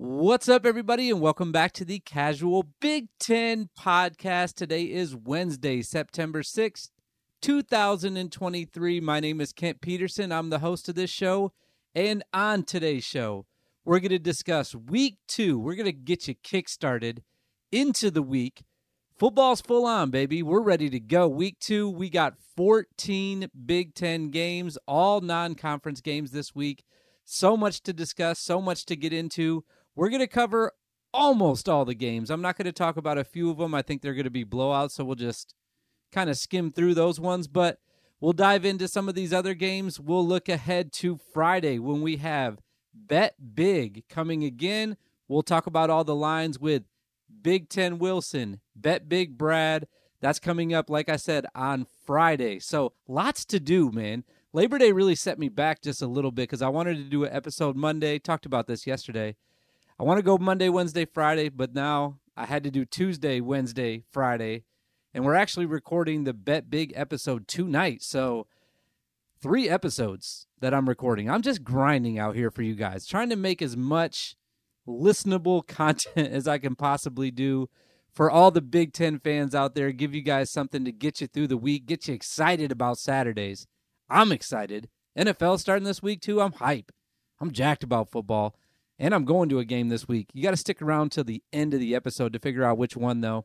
What's up, everybody, and welcome back to the Casual Big Ten podcast. Today is Wednesday, September 6th, 2023. My name is Kent Peterson. I'm the host of this show. And on today's show, we're going to discuss week two. We're going to get you kickstarted into the week. Football's full on, baby. We're ready to go. Week two, we got 14 Big Ten games, all non conference games this week. So much to discuss, so much to get into. We're going to cover almost all the games. I'm not going to talk about a few of them. I think they're going to be blowouts, so we'll just kind of skim through those ones. But we'll dive into some of these other games. We'll look ahead to Friday when we have Bet Big coming again. We'll talk about all the lines with Big Ten Wilson, Bet Big Brad. That's coming up, like I said, on Friday. So lots to do, man. Labor Day really set me back just a little bit because I wanted to do an episode Monday. Talked about this yesterday. I want to go Monday, Wednesday, Friday, but now I had to do Tuesday, Wednesday, Friday. And we're actually recording the Bet Big episode tonight. So, three episodes that I'm recording. I'm just grinding out here for you guys, trying to make as much listenable content as I can possibly do for all the Big Ten fans out there. Give you guys something to get you through the week, get you excited about Saturdays. I'm excited. NFL starting this week, too. I'm hype. I'm jacked about football and I'm going to a game this week. You got to stick around till the end of the episode to figure out which one, though.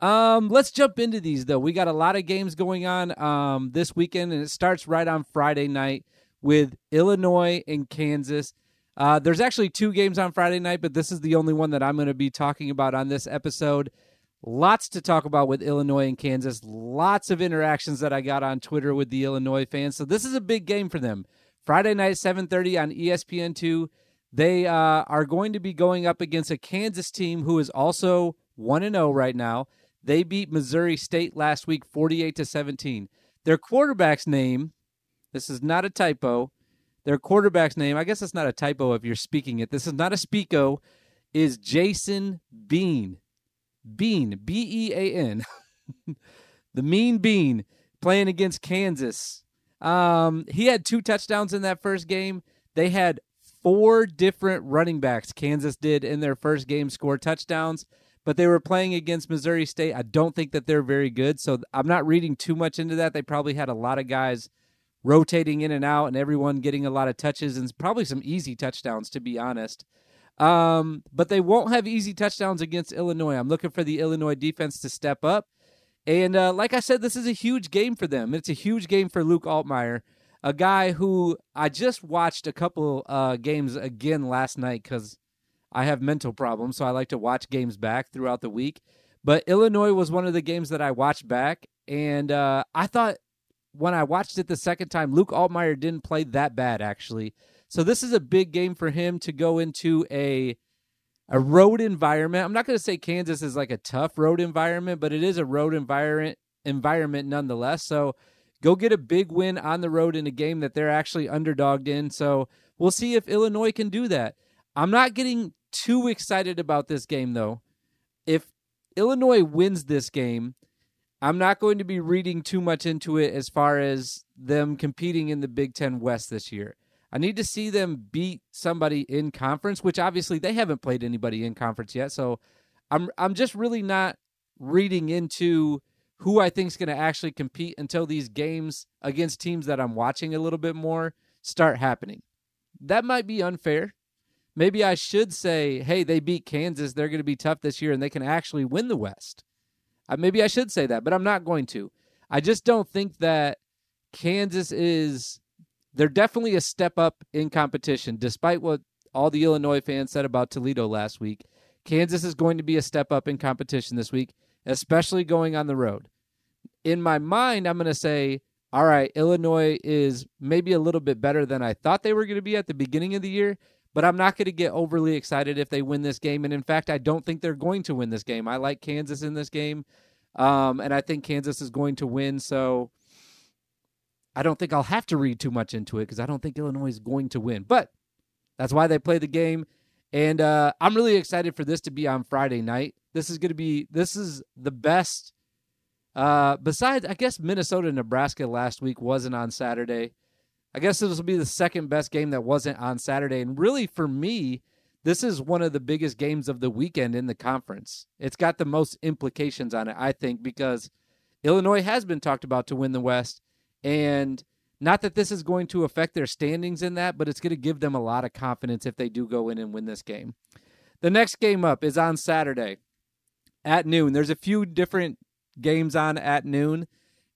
Um, let's jump into these though. We got a lot of games going on um, this weekend, and it starts right on Friday night with Illinois and Kansas. Uh, there's actually two games on Friday night, but this is the only one that I'm going to be talking about on this episode. Lots to talk about with Illinois and Kansas. Lots of interactions that I got on Twitter with the Illinois fans. So this is a big game for them. Friday night, 7:30 on ESPN2. They uh, are going to be going up against a Kansas team who is also 1 0 right now. They beat Missouri State last week 48 to 17. Their quarterback's name, this is not a typo. Their quarterback's name, I guess it's not a typo if you're speaking it. This is not a speako, is Jason Bean. Bean, B E A N. the Mean Bean playing against Kansas. Um, he had two touchdowns in that first game. They had four different running backs Kansas did in their first game score touchdowns, but they were playing against Missouri State. I don't think that they're very good, so I'm not reading too much into that. They probably had a lot of guys rotating in and out and everyone getting a lot of touches and probably some easy touchdowns to be honest. Um, but they won't have easy touchdowns against Illinois. I'm looking for the Illinois defense to step up. And uh, like I said, this is a huge game for them. It's a huge game for Luke Altmyer a guy who I just watched a couple uh, games again last night because I have mental problems, so I like to watch games back throughout the week. But Illinois was one of the games that I watched back, and uh, I thought when I watched it the second time, Luke Altmyer didn't play that bad actually. So this is a big game for him to go into a a road environment. I'm not going to say Kansas is like a tough road environment, but it is a road environment environment nonetheless. So go get a big win on the road in a game that they're actually underdogged in. So we'll see if Illinois can do that. I'm not getting too excited about this game, though. If Illinois wins this game, I'm not going to be reading too much into it as far as them competing in the Big Ten West this year. I need to see them beat somebody in conference, which obviously they haven't played anybody in conference yet. So I'm I'm just really not reading into who I think is going to actually compete until these games against teams that I'm watching a little bit more start happening. That might be unfair. Maybe I should say, hey, they beat Kansas. They're going to be tough this year and they can actually win the West. Uh, maybe I should say that, but I'm not going to. I just don't think that Kansas is. They're definitely a step up in competition, despite what all the Illinois fans said about Toledo last week. Kansas is going to be a step up in competition this week especially going on the road. In my mind, I'm going to say, all right, Illinois is maybe a little bit better than I thought they were going to be at the beginning of the year, but I'm not going to get overly excited if they win this game. And in fact, I don't think they're going to win this game. I like Kansas in this game, um, and I think Kansas is going to win. So I don't think I'll have to read too much into it because I don't think Illinois is going to win. But that's why they play the game. And uh, I'm really excited for this to be on Friday night. This is going to be this is the best. Uh, besides, I guess Minnesota Nebraska last week wasn't on Saturday. I guess this will be the second best game that wasn't on Saturday. And really, for me, this is one of the biggest games of the weekend in the conference. It's got the most implications on it, I think, because Illinois has been talked about to win the West. And not that this is going to affect their standings in that, but it's going to give them a lot of confidence if they do go in and win this game. The next game up is on Saturday at noon. There's a few different games on at noon.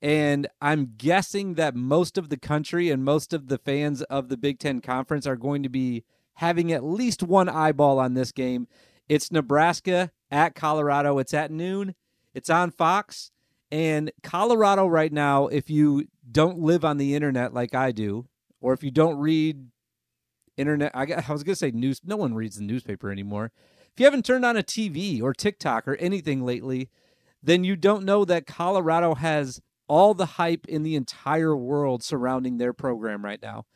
And I'm guessing that most of the country and most of the fans of the Big Ten Conference are going to be having at least one eyeball on this game. It's Nebraska at Colorado. It's at noon. It's on Fox. And Colorado, right now, if you don't live on the internet like I do, or if you don't read internet, I, I was going to say news, no one reads the newspaper anymore. If you haven't turned on a TV or TikTok or anything lately, then you don't know that Colorado has all the hype in the entire world surrounding their program right now.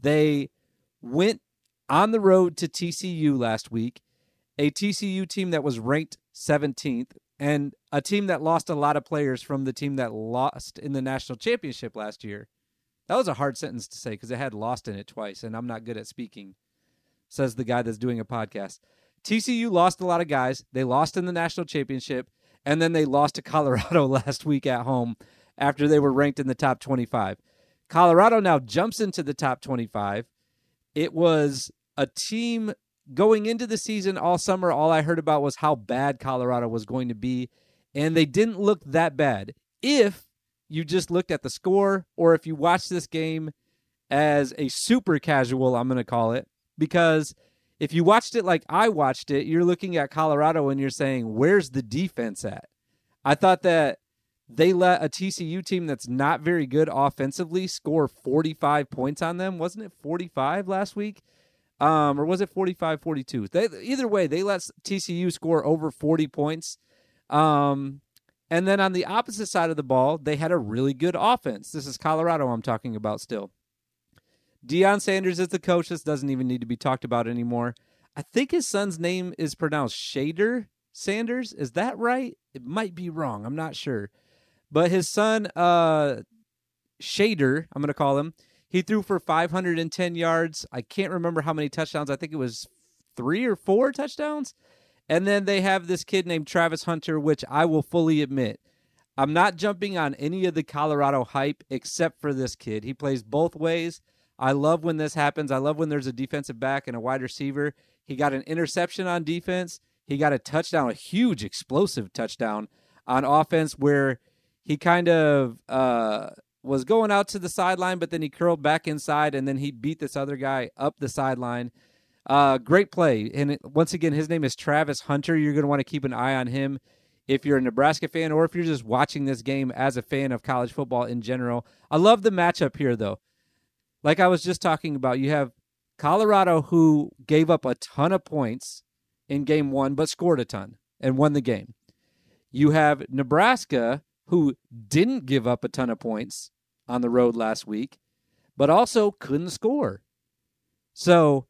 They went on the road to TCU last week, a TCU team that was ranked 17th and a team that lost a lot of players from the team that lost in the national championship last year. That was a hard sentence to say because it had lost in it twice, and I'm not good at speaking, says the guy that's doing a podcast. TCU lost a lot of guys. They lost in the national championship, and then they lost to Colorado last week at home after they were ranked in the top 25. Colorado now jumps into the top 25. It was a team going into the season all summer. All I heard about was how bad Colorado was going to be, and they didn't look that bad. If you just looked at the score, or if you watched this game as a super casual, I'm going to call it, because if you watched it like I watched it, you're looking at Colorado and you're saying, where's the defense at? I thought that they let a TCU team that's not very good offensively score 45 points on them. Wasn't it 45 last week? Um, or was it 45 42? They, either way, they let TCU score over 40 points. Um, and then on the opposite side of the ball, they had a really good offense. This is Colorado I'm talking about still. Deion Sanders is the coach. This doesn't even need to be talked about anymore. I think his son's name is pronounced Shader Sanders. Is that right? It might be wrong. I'm not sure. But his son, uh, Shedeur, I'm going to call him, he threw for 510 yards. I can't remember how many touchdowns. I think it was three or four touchdowns. And then they have this kid named Travis Hunter, which I will fully admit, I'm not jumping on any of the Colorado hype except for this kid. He plays both ways. I love when this happens. I love when there's a defensive back and a wide receiver. He got an interception on defense. He got a touchdown, a huge explosive touchdown on offense where he kind of uh, was going out to the sideline, but then he curled back inside, and then he beat this other guy up the sideline. Uh, great play. And once again, his name is Travis Hunter. You're going to want to keep an eye on him if you're a Nebraska fan or if you're just watching this game as a fan of college football in general. I love the matchup here, though. Like I was just talking about, you have Colorado who gave up a ton of points in game one, but scored a ton and won the game. You have Nebraska who didn't give up a ton of points on the road last week, but also couldn't score. So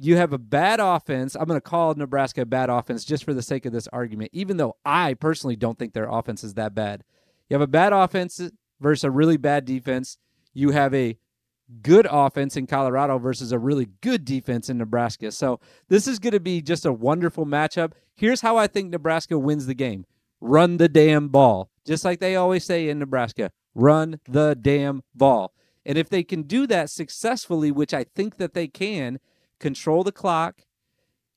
you have a bad offense. I'm going to call Nebraska a bad offense just for the sake of this argument, even though I personally don't think their offense is that bad. You have a bad offense versus a really bad defense. You have a good offense in Colorado versus a really good defense in Nebraska. So this is going to be just a wonderful matchup. Here's how I think Nebraska wins the game run the damn ball. Just like they always say in Nebraska, run the damn ball. And if they can do that successfully, which I think that they can, control the clock,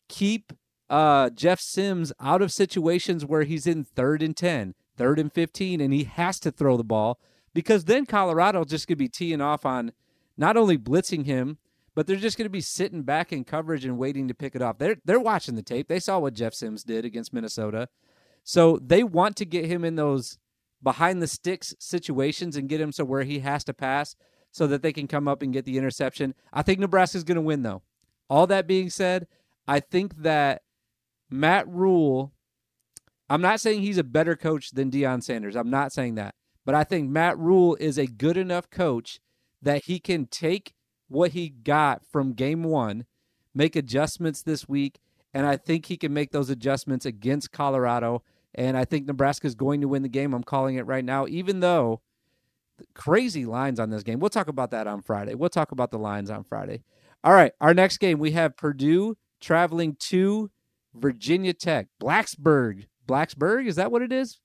keep uh, Jeff Sims out of situations where he's in third and 10, third and 15, and he has to throw the ball because then Colorado just to be teeing off on not only blitzing him, but they're just going to be sitting back in coverage and waiting to pick it off. They're they're watching the tape. They saw what Jeff Sims did against Minnesota. So they want to get him in those behind the sticks situations and get him so where he has to pass so that they can come up and get the interception. I think Nebraska's going to win though. All that being said, I think that Matt Rhule I'm not saying he's a better coach than Deion Sanders. I'm not saying that. But I think Matt Rhule is a good enough coach that he can take what he got from game 1, make adjustments this week, and I think he can make those adjustments against Colorado and I think Nebraska is going to win the game. I'm calling it right now, even though crazy lines on this game. We'll talk about that on Friday. We'll talk about the lines on Friday. All right, our next game we have Purdue traveling to Virginia Tech, Blacksburg. Blacksburg, is that what it is?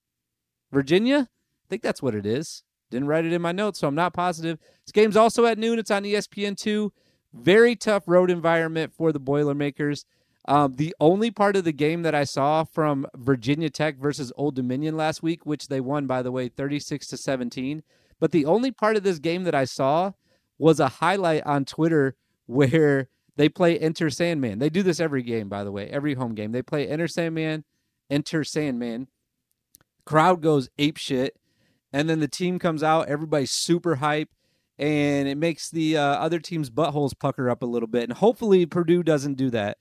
Virginia? I think that's what it is. Didn't write it in my notes, so I'm not positive. This game's also at noon. It's on ESPN2. Very tough road environment for the Boilermakers. Um, the only part of the game that I saw from Virginia Tech versus Old Dominion last week, which they won, by the way, 36 to 17. But the only part of this game that I saw was a highlight on Twitter where they play Enter Sandman. They do this every game, by the way, every home game. They play Enter Sandman, Enter Sandman. Crowd goes ape shit, and then the team comes out. Everybody's super hype, and it makes the uh, other team's buttholes pucker up a little bit. And hopefully, Purdue doesn't do that.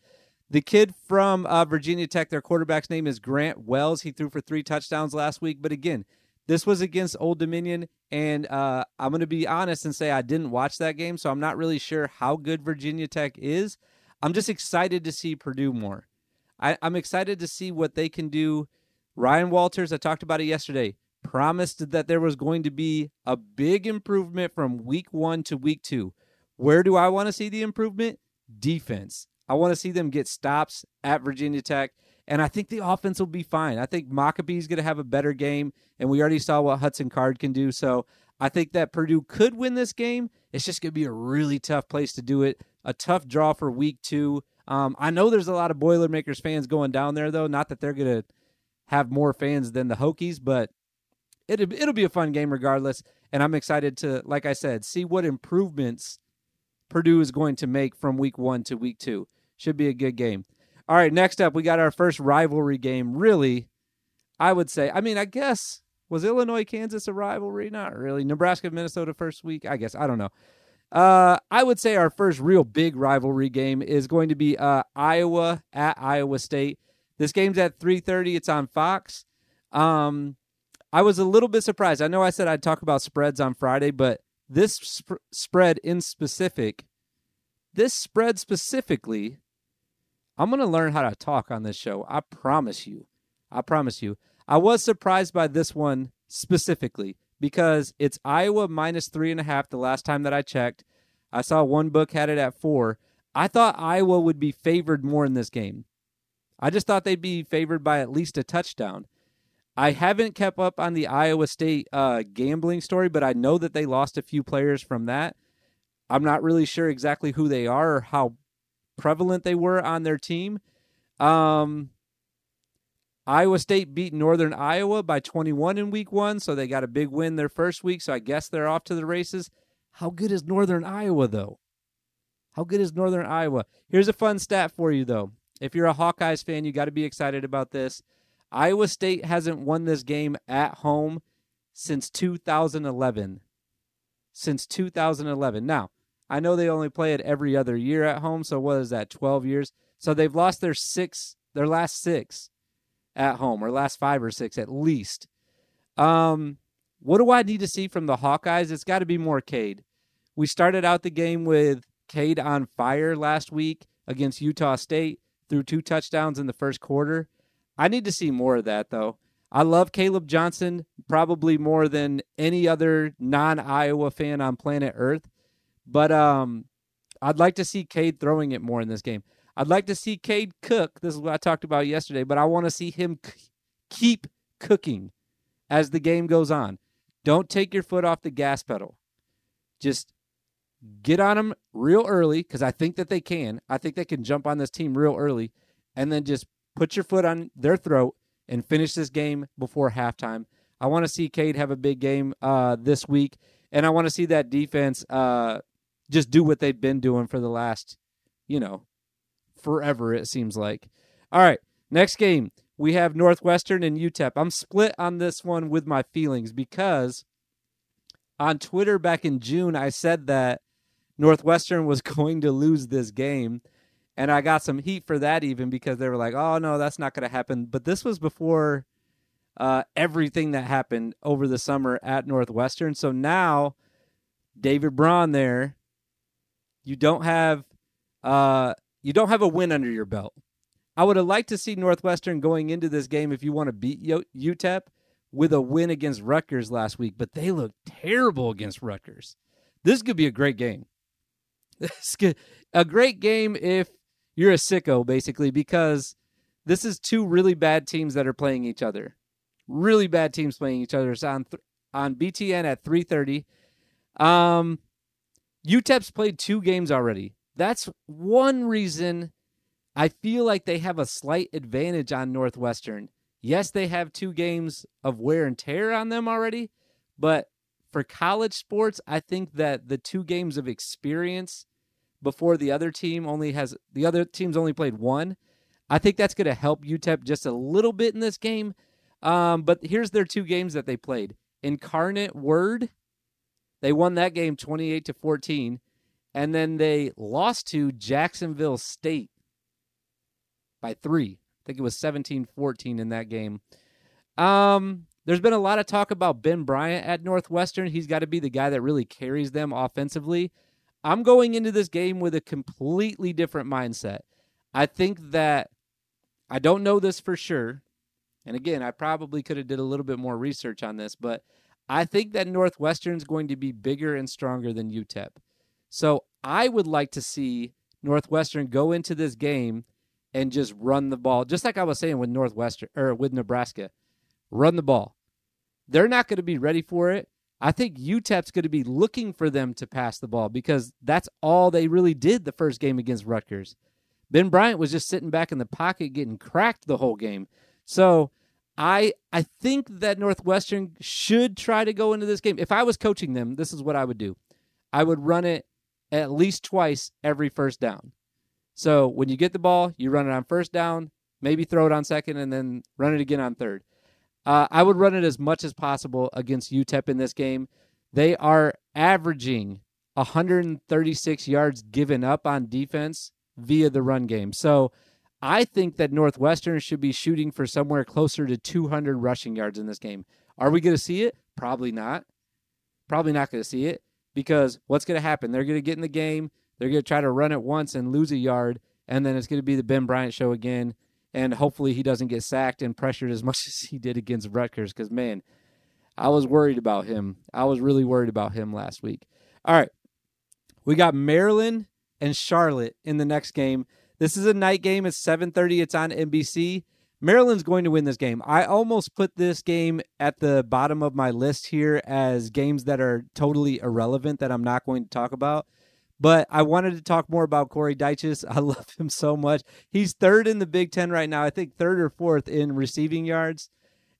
The kid from uh, Virginia Tech, their quarterback's name is Grant Wells. He threw for three touchdowns last week. But again, this was against Old Dominion, and uh, I'm going to be honest and say I didn't watch that game, so I'm not really sure how good Virginia Tech is. I'm just excited to see Purdue more. I, I'm excited to see what they can do. Ryan Walters, I talked about it yesterday, promised that there was going to be a big improvement from week one to week two. Where do I want to see the improvement? Defense. I want to see them get stops at Virginia Tech. And I think the offense will be fine. I think Mockobee's going to have a better game. And we already saw what Hudson Card can do. So I think that Purdue could win this game. It's just going to be a really tough place to do it. A tough draw for week two. Um, I know there's a lot of Boilermakers fans going down there, though. Not that they're going to have more fans than the Hokies, but it, it'll be a fun game regardless. And I'm excited to, like I said, see what improvements Purdue is going to make from week one to week two. Should be a good game. All right, next up, we got our first rivalry game. Really, I would say, I mean, I guess, was Illinois Kansas a rivalry? Not really. Nebraska Minnesota first week? I guess. I don't know. Uh, I would say our first real big rivalry game is going to be uh, Iowa at Iowa State. This game's at 3:30. It's on Fox. Um, I was a little bit surprised. I know I said I'd talk about spreads on Friday, but this sp- spread in specific, this spread specifically I'm going to learn how to talk on this show. I promise you. I promise you. I was surprised by this one specifically because it's Iowa minus three and a half the last time that I checked. I saw one book had it at four. I thought Iowa would be favored more in this game. I just thought they'd be favored by at least a touchdown. I haven't kept up on the Iowa State uh, gambling story, but I know that they lost a few players from that. I'm not really sure exactly who they are or how prevalent they were on their team. Um, Iowa State beat Northern Iowa by 21 in week one, so they got a big win their first week. So I guess they're off to the races. How good is Northern Iowa, though? How good is Northern Iowa? Here's a fun stat for you, though. If you're a Hawkeyes fan, you got to be excited about this. Iowa State hasn't won this game at home since 2011. Since 2011. Now, I know they only play it every other year at home. So what is that? Twelve years. So they've lost their six, their last six at home, or last five or six at least. Um, what do I need to see from the Hawkeyes? It's got to be more Cade. We started out the game with Cade on fire last week against Utah State, threw two touchdowns in the first quarter. I need to see more of that though. I love Caleb Johnson probably more than any other non Iowa fan on planet Earth. But um, I'd like to see Cade throwing it more in this game. I'd like to see Cade cook. This is what I talked about yesterday, but I want to see him c- keep cooking as the game goes on. Don't take your foot off the gas pedal. Just get on them real early because I think that they can. I think they can jump on this team real early and then just put your foot on their throat and finish this game before halftime. I want to see Cade have a big game uh, this week, and I want to see that defense uh, just do what they've been doing for the last, you know, forever, it seems like. All right, next game. We have Northwestern and UTEP. I'm split on this one with my feelings because on Twitter back in June, I said that Northwestern was going to lose this game. And I got some heat for that even because they were like, oh, no, that's not going to happen. But this was before uh, everything that happened over the summer at Northwestern. So now David Braun there you don't have uh, you don't have a win under your belt. I would have liked to see Northwestern going into this game if you want to beat UTEP with a win against Rutgers last week, but they looked terrible against Rutgers. This could be a great game. a great game if you're a sicko, basically, because this is two really bad teams that are playing each other. Really bad teams playing each other. It's on th- on BTN at 3:30. Um, UTEP's played two games already. That's one reason I feel like they have a slight advantage on Northwestern. Yes, they have two games of wear and tear on them already, but for college sports, I think that the two games of experience before the other team only has the other team's only played one. I think that's going to help UTEP just a little bit in this game. Um, but here's their two games that they played. Incarnate Word, they won that game 28 to 14, and then they lost to Jacksonville State by three. I think it was 17 14 in that game. Um, there's been a lot of talk about Ben Bryant at Northwestern. He's got to be the guy that really carries them offensively. I'm going into this game with a completely different mindset. I think that I don't know this for sure. And again, I probably could have did a little bit more research on this, but I think that Northwestern's going to be bigger and stronger than UTEP. So I would like to see Northwestern go into this game and just run the ball, just like I was saying with Northwestern or with Nebraska. Run the ball. They're not going to be ready for it. I think UTEP's going to be looking for them to pass the ball because that's all they really did the first game against Rutgers. Ben Bryant was just sitting back in the pocket getting cracked the whole game. So I I think that Northwestern should try to go into this game. If I was coaching them, this is what I would do. I would run it at least twice every first down. So when you get the ball, you run it on first down, maybe throw it on second, and then run it again on third. Uh, I would run it as much as possible against UTEP in this game. They are averaging 136 yards given up on defense via the run game. So I think that Northwestern should be shooting for somewhere closer to 200 rushing yards in this game. Are we going to see it? Probably not. Probably not going to see it because what's going to happen? They're going to get in the game. They're going to try to run it once and lose a yard, and then it's going to be the Ben Bryant show again and hopefully he doesn't get sacked and pressured as much as he did against Rutgers. Because man, I was worried about him. I was really worried about him last week. All right, we got Maryland and Charlotte in the next game. This is a night game. It's 7:30. It's on NBC. Maryland's going to win this game. I almost put this game at the bottom of my list here as games that are totally irrelevant that I'm not going to talk about. But I wanted to talk more about Corey Dyches. I love him so much. He's third in the Big Ten right now. I think third or fourth in receiving yards.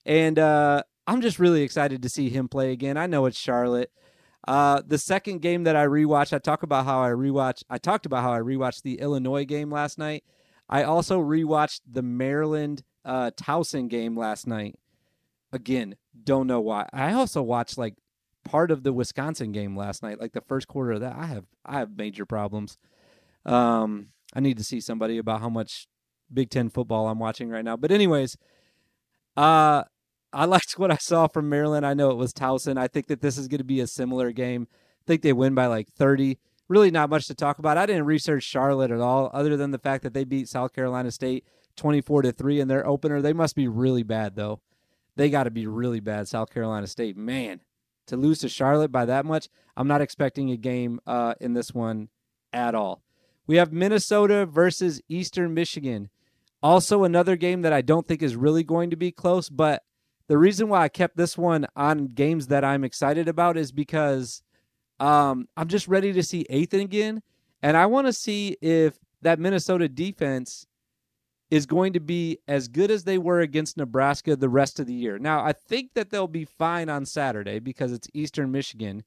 And uh, I'm just really excited to see him play again. I know it's Charlotte. Uh, the second game that I rewatched, I talk about how I rewatched. I talked about how I rewatched the Illinois game last night. I also rewatched the Maryland uh, Towson game last night. Again, don't know why. I also watched like part of the Wisconsin game last night, like the first quarter of that, I have I have major problems. Um, I need to see somebody about how much Big Ten football I'm watching right now. But anyways, uh, I liked what I saw from Maryland. I know it was Towson. I think that this is going to be a similar game. I think they win by like 30. Really, not much to talk about. I didn't research Charlotte at all, other than the fact that they beat South Carolina State 24 to three in their opener. They must be really bad though. They got to be really bad. South Carolina State, man to lose to Charlotte by that much, I'm not expecting a game uh, in this one at all. We have Minnesota versus Eastern Michigan. Also, another game that I don't think is really going to be close, but the reason why I kept this one on games that I'm excited about is because um, I'm just ready to see Athan again. And I want to see if that Minnesota defense is going to be as good as they were against Nebraska the rest of the year. Now, I think that they'll be fine on Saturday because it's Eastern Michigan,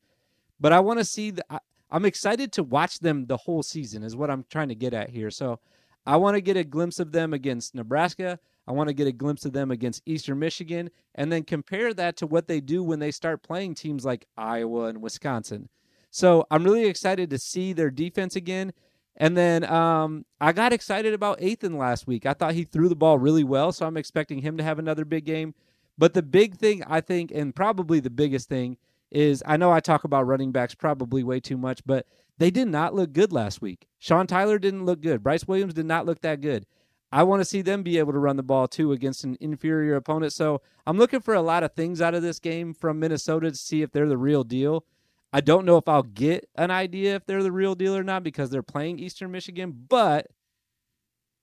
but I want to see the. I, I'm excited to watch them the whole season, is what I'm trying to get at here. So I want to get a glimpse of them against Nebraska. I want to get a glimpse of them against Eastern Michigan and then compare that to what they do when they start playing teams like Iowa and Wisconsin. So I'm really excited to see their defense again. And then um, I got excited about Athan last week. I thought he threw the ball really well, so I'm expecting him to have another big game. But the big thing, I think, and probably the biggest thing, is I know I talk about running backs probably way too much, but they did not look good last week. Sean Tyler didn't look good. Bryce Williams did not look that good. I want to see them be able to run the ball too against an inferior opponent. So I'm looking for a lot of things out of this game from Minnesota to see if they're the real deal. I don't know if I'll get an idea if they're the real deal or not because they're playing Eastern Michigan, but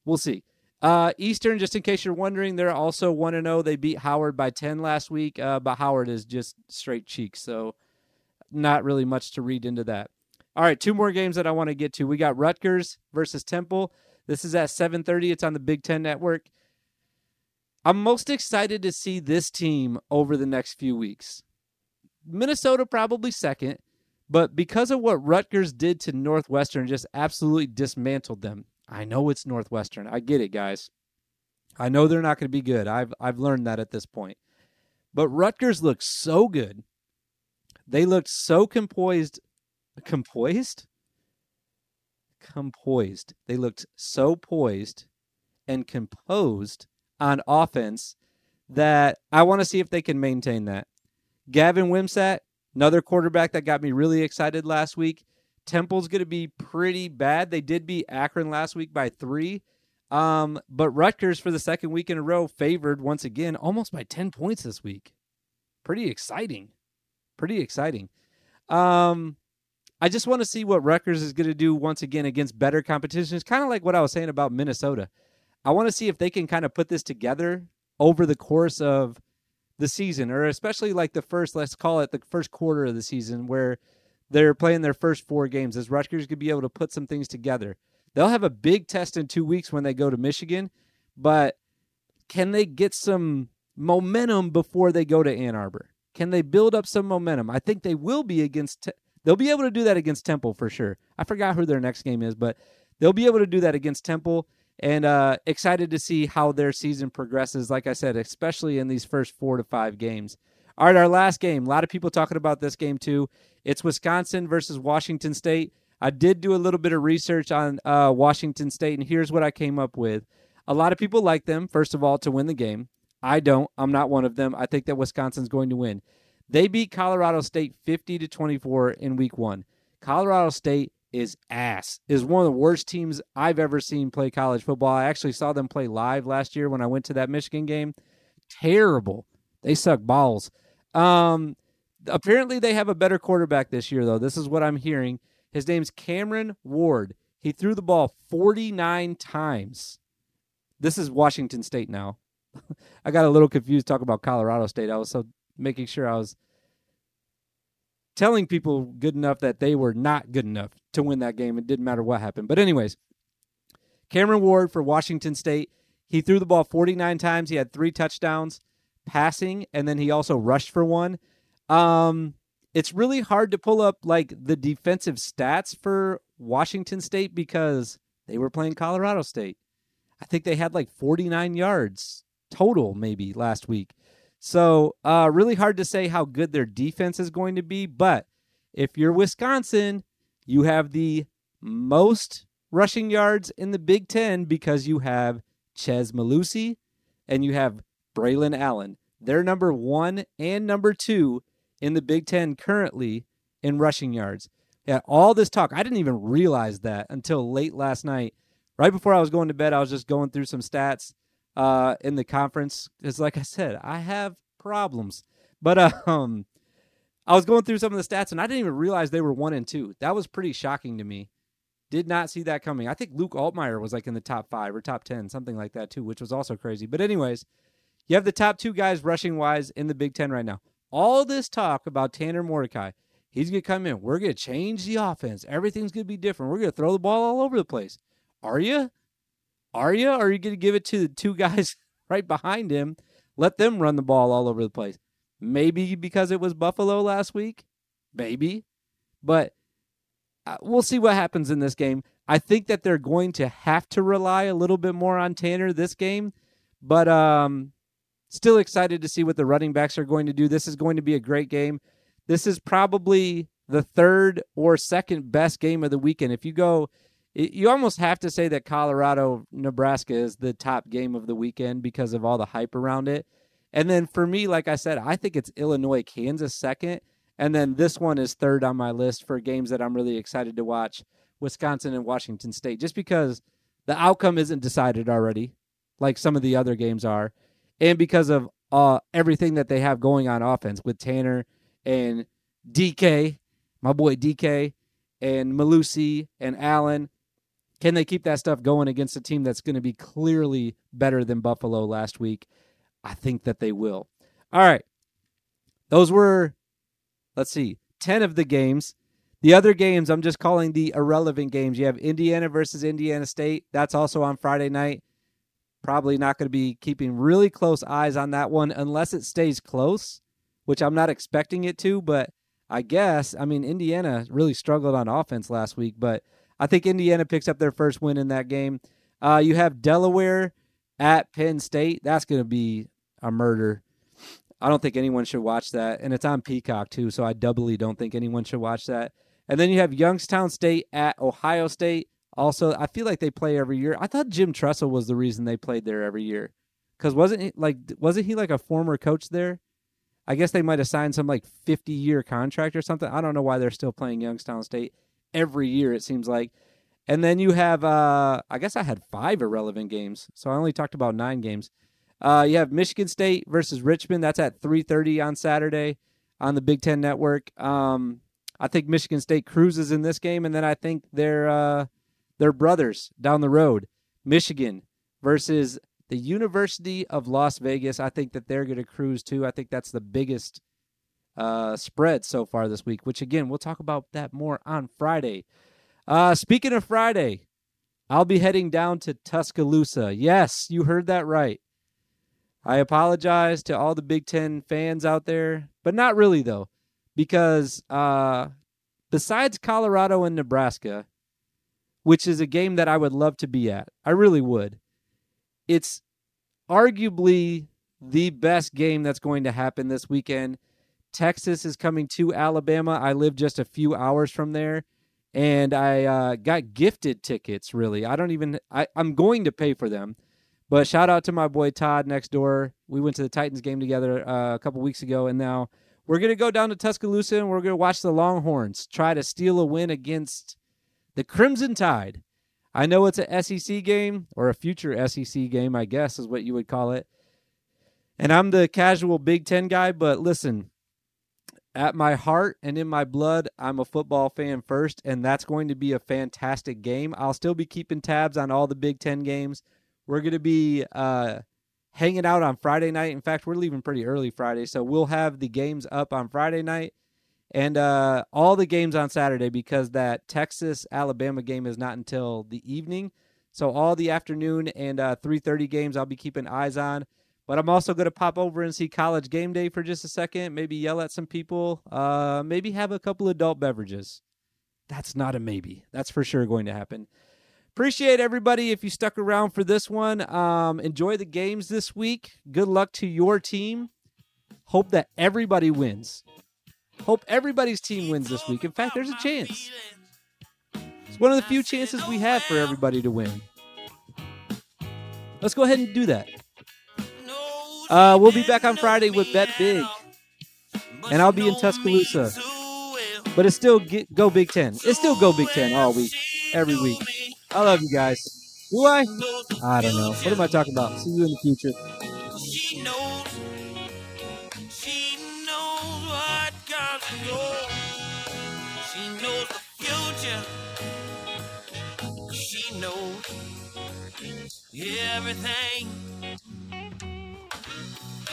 we'll see. Uh, Eastern, just in case you're wondering, they're also 1 0. They beat Howard by 10 last week, uh, but Howard is just straight cheeks. So, not really much to read into that. All right, two more games that I want to get to. We got Rutgers versus Temple. This is at 7:30. It's on the Big 10 network. I'm most excited to see this team over the next few weeks. Minnesota probably second, but because of what Rutgers did to Northwestern, just absolutely dismantled them. I know it's Northwestern. I get it, guys. I know they're not going to be good. I've I've learned that at this point. But Rutgers looked so good. They looked so composed composed composed. They looked so poised and composed on offense that I want to see if they can maintain that. Gavin Wimsatt, another quarterback that got me really excited last week. Temple's going to be pretty bad. They did beat Akron last week by three. Um, but Rutgers, for the second week in a row, favored once again almost by 10 points this week. Pretty exciting. Pretty exciting. Um, I just want to see what Rutgers is going to do once again against better competition. It's kind of like what I was saying about Minnesota. I want to see if they can kind of put this together over the course of the season, or especially like the first, let's call it the first quarter of the season, where they're playing their first four games. As Rutgers could be able to put some things together. They'll have a big test in two weeks when they go to Michigan, but can they get some momentum before they go to Ann Arbor? Can they build up some momentum? I think they will be against They'll be able to do that against Temple for sure. I forgot who their next game is, but they'll be able to do that against Temple. And uh, excited to see how their season progresses. Like I said, especially in these first four to five games. All right, our last game. A lot of people talking about this game too. It's Wisconsin versus Washington State. I did do a little bit of research on uh, Washington State, and here's what I came up with. A lot of people like them, first of all, to win the game. I don't. I'm not one of them. I think that Wisconsin's going to win. They beat Colorado State 50 to 24 in week 1. Colorado State is ass. Is one of the worst teams I've ever seen play college football. I actually saw them play live last year when I went to that Michigan game. Terrible. They suck balls. Um apparently they have a better quarterback this year though. This is what I'm hearing. His name's Cameron Ward. He threw the ball 49 times. This is Washington State now. I got a little confused talking about Colorado State. I was so making sure I was telling people good enough that they were not good enough to win that game. It didn't matter what happened. But, anyways, Cameron Ward for Washington State. He threw the ball 49 times. He had three touchdowns passing, and then he also rushed for one. Um, it's really hard to pull up like the defensive stats for Washington State because they were playing Colorado State. I think they had like 49 yards total, maybe last week. So, uh, really hard to say how good their defense is going to be. But if you're Wisconsin, you have the most rushing yards in the Big Ten because you have Chez Mellusi and you have Braylon Allen. They're number one and number two in the Big Ten currently in rushing yards. Yeah, all this talk, I didn't even realize that until late last night. Right before I was going to bed, I was just going through some stats uh, in the conference because, like I said, I have problems. But um, I was going through some of the stats and I didn't even realize they were one and two. That was pretty shocking to me. Did not see that coming. I think Luke Altmyer was like in the top five or top ten, something like that too, which was also crazy. But anyways, you have the top two guys rushing wise in the Big Ten right now. All this talk about Tanner Mordecai, he's gonna come in. We're gonna change the offense. Everything's gonna be different. We're gonna throw the ball all over the place. Are you? Are you? Or are you going to give it to the two guys right behind him? Let them run the ball all over the place. Maybe because it was Buffalo last week. Maybe. But uh, we'll see what happens in this game. I think that they're going to have to rely a little bit more on Tanner this game. But um, still excited to see what the running backs are going to do. This is going to be a great game. This is probably the third or second best game of the weekend. If you go you almost have to say that Colorado Nebraska is the top game of the weekend because of all the hype around it. And then for me, like I said, I think it's Illinois Kansas second. And then this one is third on my list for games that I'm really excited to watch Wisconsin and Washington State, just because the outcome isn't decided already, like some of the other games are. And because of uh, everything that they have going on offense with Tanner and DK my boy DK and Mellusi and Allen. Can they keep that stuff going against a team that's going to be clearly better than Buffalo last week? I think that they will. All right. Those were, let's see, 10 of the games. The other games, I'm just calling the irrelevant games. You have Indiana versus Indiana State. That's also on Friday night. Probably not going to be keeping really close eyes on that one unless it stays close, which I'm not expecting it to. But I guess, I mean, Indiana really struggled on offense last week, but I think Indiana picks up their first win in that game. Uh, you have Delaware at Penn State. That's going to be a murder. I don't think anyone should watch that. And it's on Peacock, too, so I doubly don't think anyone should watch that. And then you have Youngstown State at Ohio State. Also, I feel like they play every year. I thought Jim Tressel was the reason they played there every year. Cuz wasn't he like wasn't he like a former coach there? I guess they might have signed some like 50-year contract or something. I don't know why they're still playing Youngstown State every year it seems like. And then you have uh I guess I had 5 irrelevant games. So I only talked about 9 games. Uh you have Michigan State versus Richmond. That's at 3:30 on Saturday on the Big 10 network. Um I think Michigan State cruises in this game, and then I think they're uh, they're brothers down the road. Michigan versus the University of Las Vegas. I think that they're going to cruise too. I think that's the biggest uh, spread so far this week. Which again, we'll talk about that more on Friday. Uh, speaking of Friday, I'll be heading down to Tuscaloosa. Yes, you heard that right. I apologize to all the Big Ten fans out there, but not really though because uh, besides Colorado and Nebraska, which is a game that I would love to be at, I really would. It's arguably the best game that's going to happen this weekend. Texas is coming to Alabama. I live just a few hours from there, and I uh, got gifted tickets. Really, I don't even. I, I'm going to pay for them, but shout out to my boy Todd next door. We went to the Titans game together uh, a couple weeks ago, and now we're going to go down to Tuscaloosa and we're going to watch the Longhorns try to steal a win against the Crimson Tide. I know it's a SEC game or a future SEC game, I guess is what you would call it. And I'm the casual Big Ten guy, but listen, at my heart and in my blood, I'm a football fan first, and that's going to be a fantastic game. I'll still be keeping tabs on all the Big Ten games. We're going to be uh, hanging out on Friday night. In fact, we're leaving pretty early Friday, so we'll have the games up on Friday night and uh, all the games on Saturday because that Texas Alabama game is not until the evening. So all the afternoon and uh, 3:30 games I'll be keeping eyes on. But I'm also going to pop over and see College Game Day for just a second. Maybe yell at some people. Uh, maybe have a couple adult beverages. That's not a maybe. That's for sure going to happen. Appreciate everybody if you stuck around for this one. Um, enjoy the games this week. Good luck to your team. Hope that everybody wins. Hope everybody's team wins this week. In fact, there's a chance. It's one of the few chances we have for everybody to win. Let's go ahead and do that. Uh, we'll be back on Friday with Bet Big, and I'll be in Tuscaloosa. But it's still get, go Big Ten. It's still go Big Ten all week, every week. I love you guys. Do I? I don't know. What am I talking about? See you in the future. She knows. She knows what to. She knows the future. She knows everything.